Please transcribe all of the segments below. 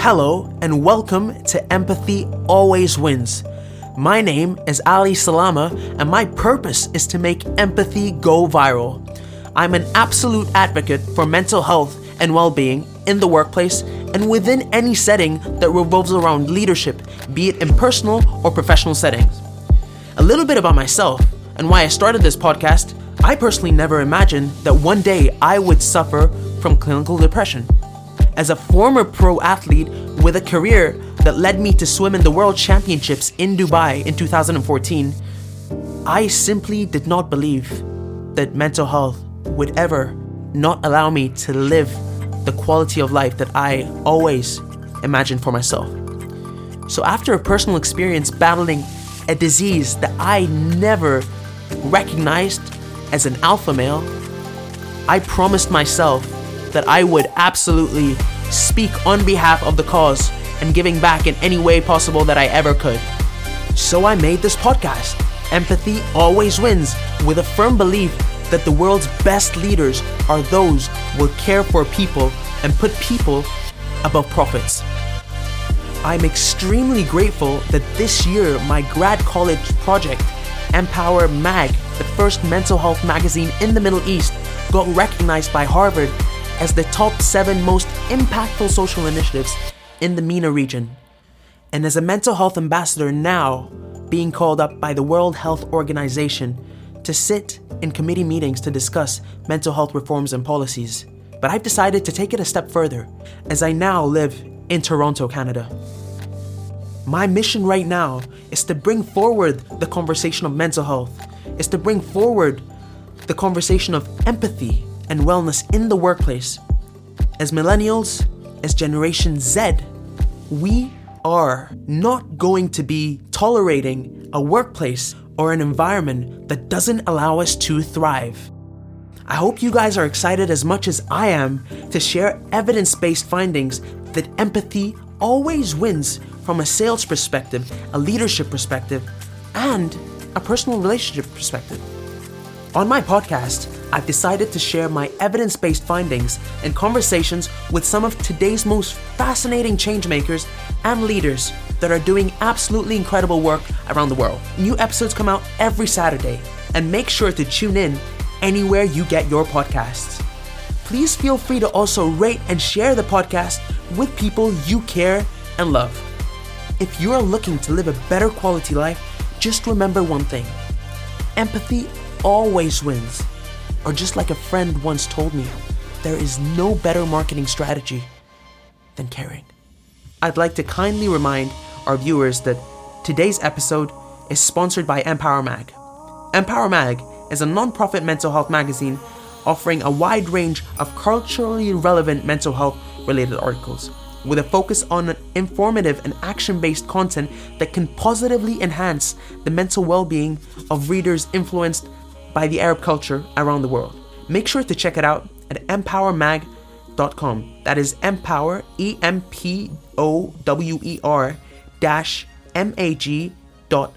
Hello, and welcome to Empathy Always Wins. My name is Ally Salama, and my purpose is to make empathy go viral. I'm an absolute advocate for mental health and well being in the workplace and within any setting that revolves around leadership, be it in personal or professional settings. A little bit about myself and why I started this podcast. I personally never imagined that one day I would suffer from clinical depression. As a former pro athlete with a career that led me to swim in the World Championships in Dubai in 2014, I simply did not believe that mental health would ever not allow me to live the quality of life that I always imagined for myself. So, after a personal experience battling a disease that I never recognized as an alpha male, I promised myself that I would absolutely speak on behalf of the cause and giving back in any way possible that I ever could. So I made this podcast, Empathy Always Wins, with a firm belief that the world's best leaders are those who care for people and put people above profits. I'm extremely grateful that this year my grad college project, Empower Mag, the first mental health magazine in the Middle East, got recognized by Harvard as the top seven most impactful social initiatives in the MENA region. And as a mental health ambassador now, being called up by the World Health Organization to sit in committee meetings to discuss mental health reforms and policies. But I've decided to take it a step further as I now live in Toronto, Canada. My mission right now is to bring forward the conversation of mental health, is to bring forward the conversation of empathy and wellness in the workplace. As millennials, as Generation Z, we are not going to be tolerating a workplace or an environment that doesn't allow us to thrive. I hope you guys are excited as much as I am to share evidence based findings that empathy always wins from a sales perspective, a leadership perspective, and a personal relationship perspective. On my podcast, I've decided to share my evidence based findings and conversations with some of today's most fascinating changemakers and leaders that are doing absolutely incredible work around the world. New episodes come out every Saturday, and make sure to tune in anywhere you get your podcasts. Please feel free to also rate and share the podcast with people you care and love. If you are looking to live a better quality life, just remember one thing empathy always wins. Or just like a friend once told me, there is no better marketing strategy than caring. I'd like to kindly remind our viewers that today's episode is sponsored by Empower Mag. Empower Mag is a non-profit mental health magazine offering a wide range of culturally relevant mental health related articles with a focus on informative and action based content that can positively enhance the mental well being of readers influenced by the Arab culture around the world. Make sure to check it out at empowermag.com. That is empower, E M P O W E R dash M A G dot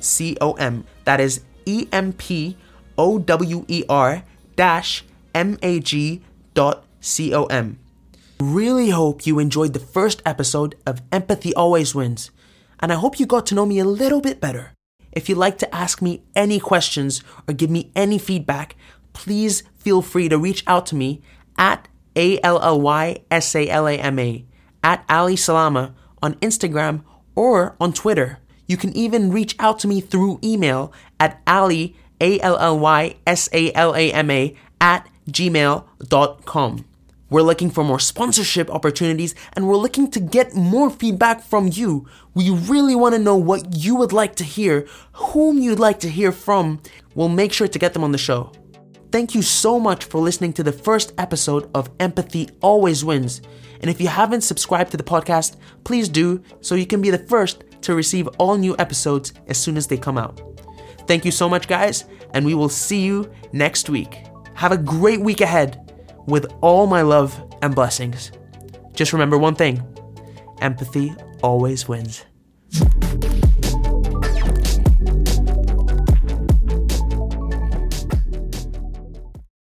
C O M. That is E M P O W E R dash M A G dot C O M. Really hope you enjoyed the first episode of Empathy Always Wins, and I hope you got to know me a little bit better. If you'd like to ask me any questions or give me any feedback, please feel free to reach out to me at A L L Y S A L A M A, at Ally Salama on Instagram or on Twitter. You can even reach out to me through email at Ally, A L L Y S A L A M A, at gmail.com. We're looking for more sponsorship opportunities and we're looking to get more feedback from you. We really want to know what you would like to hear, whom you'd like to hear from. We'll make sure to get them on the show. Thank you so much for listening to the first episode of Empathy Always Wins. And if you haven't subscribed to the podcast, please do so you can be the first to receive all new episodes as soon as they come out. Thank you so much, guys, and we will see you next week. Have a great week ahead with all my love and blessings. Just remember one thing empathy always wins.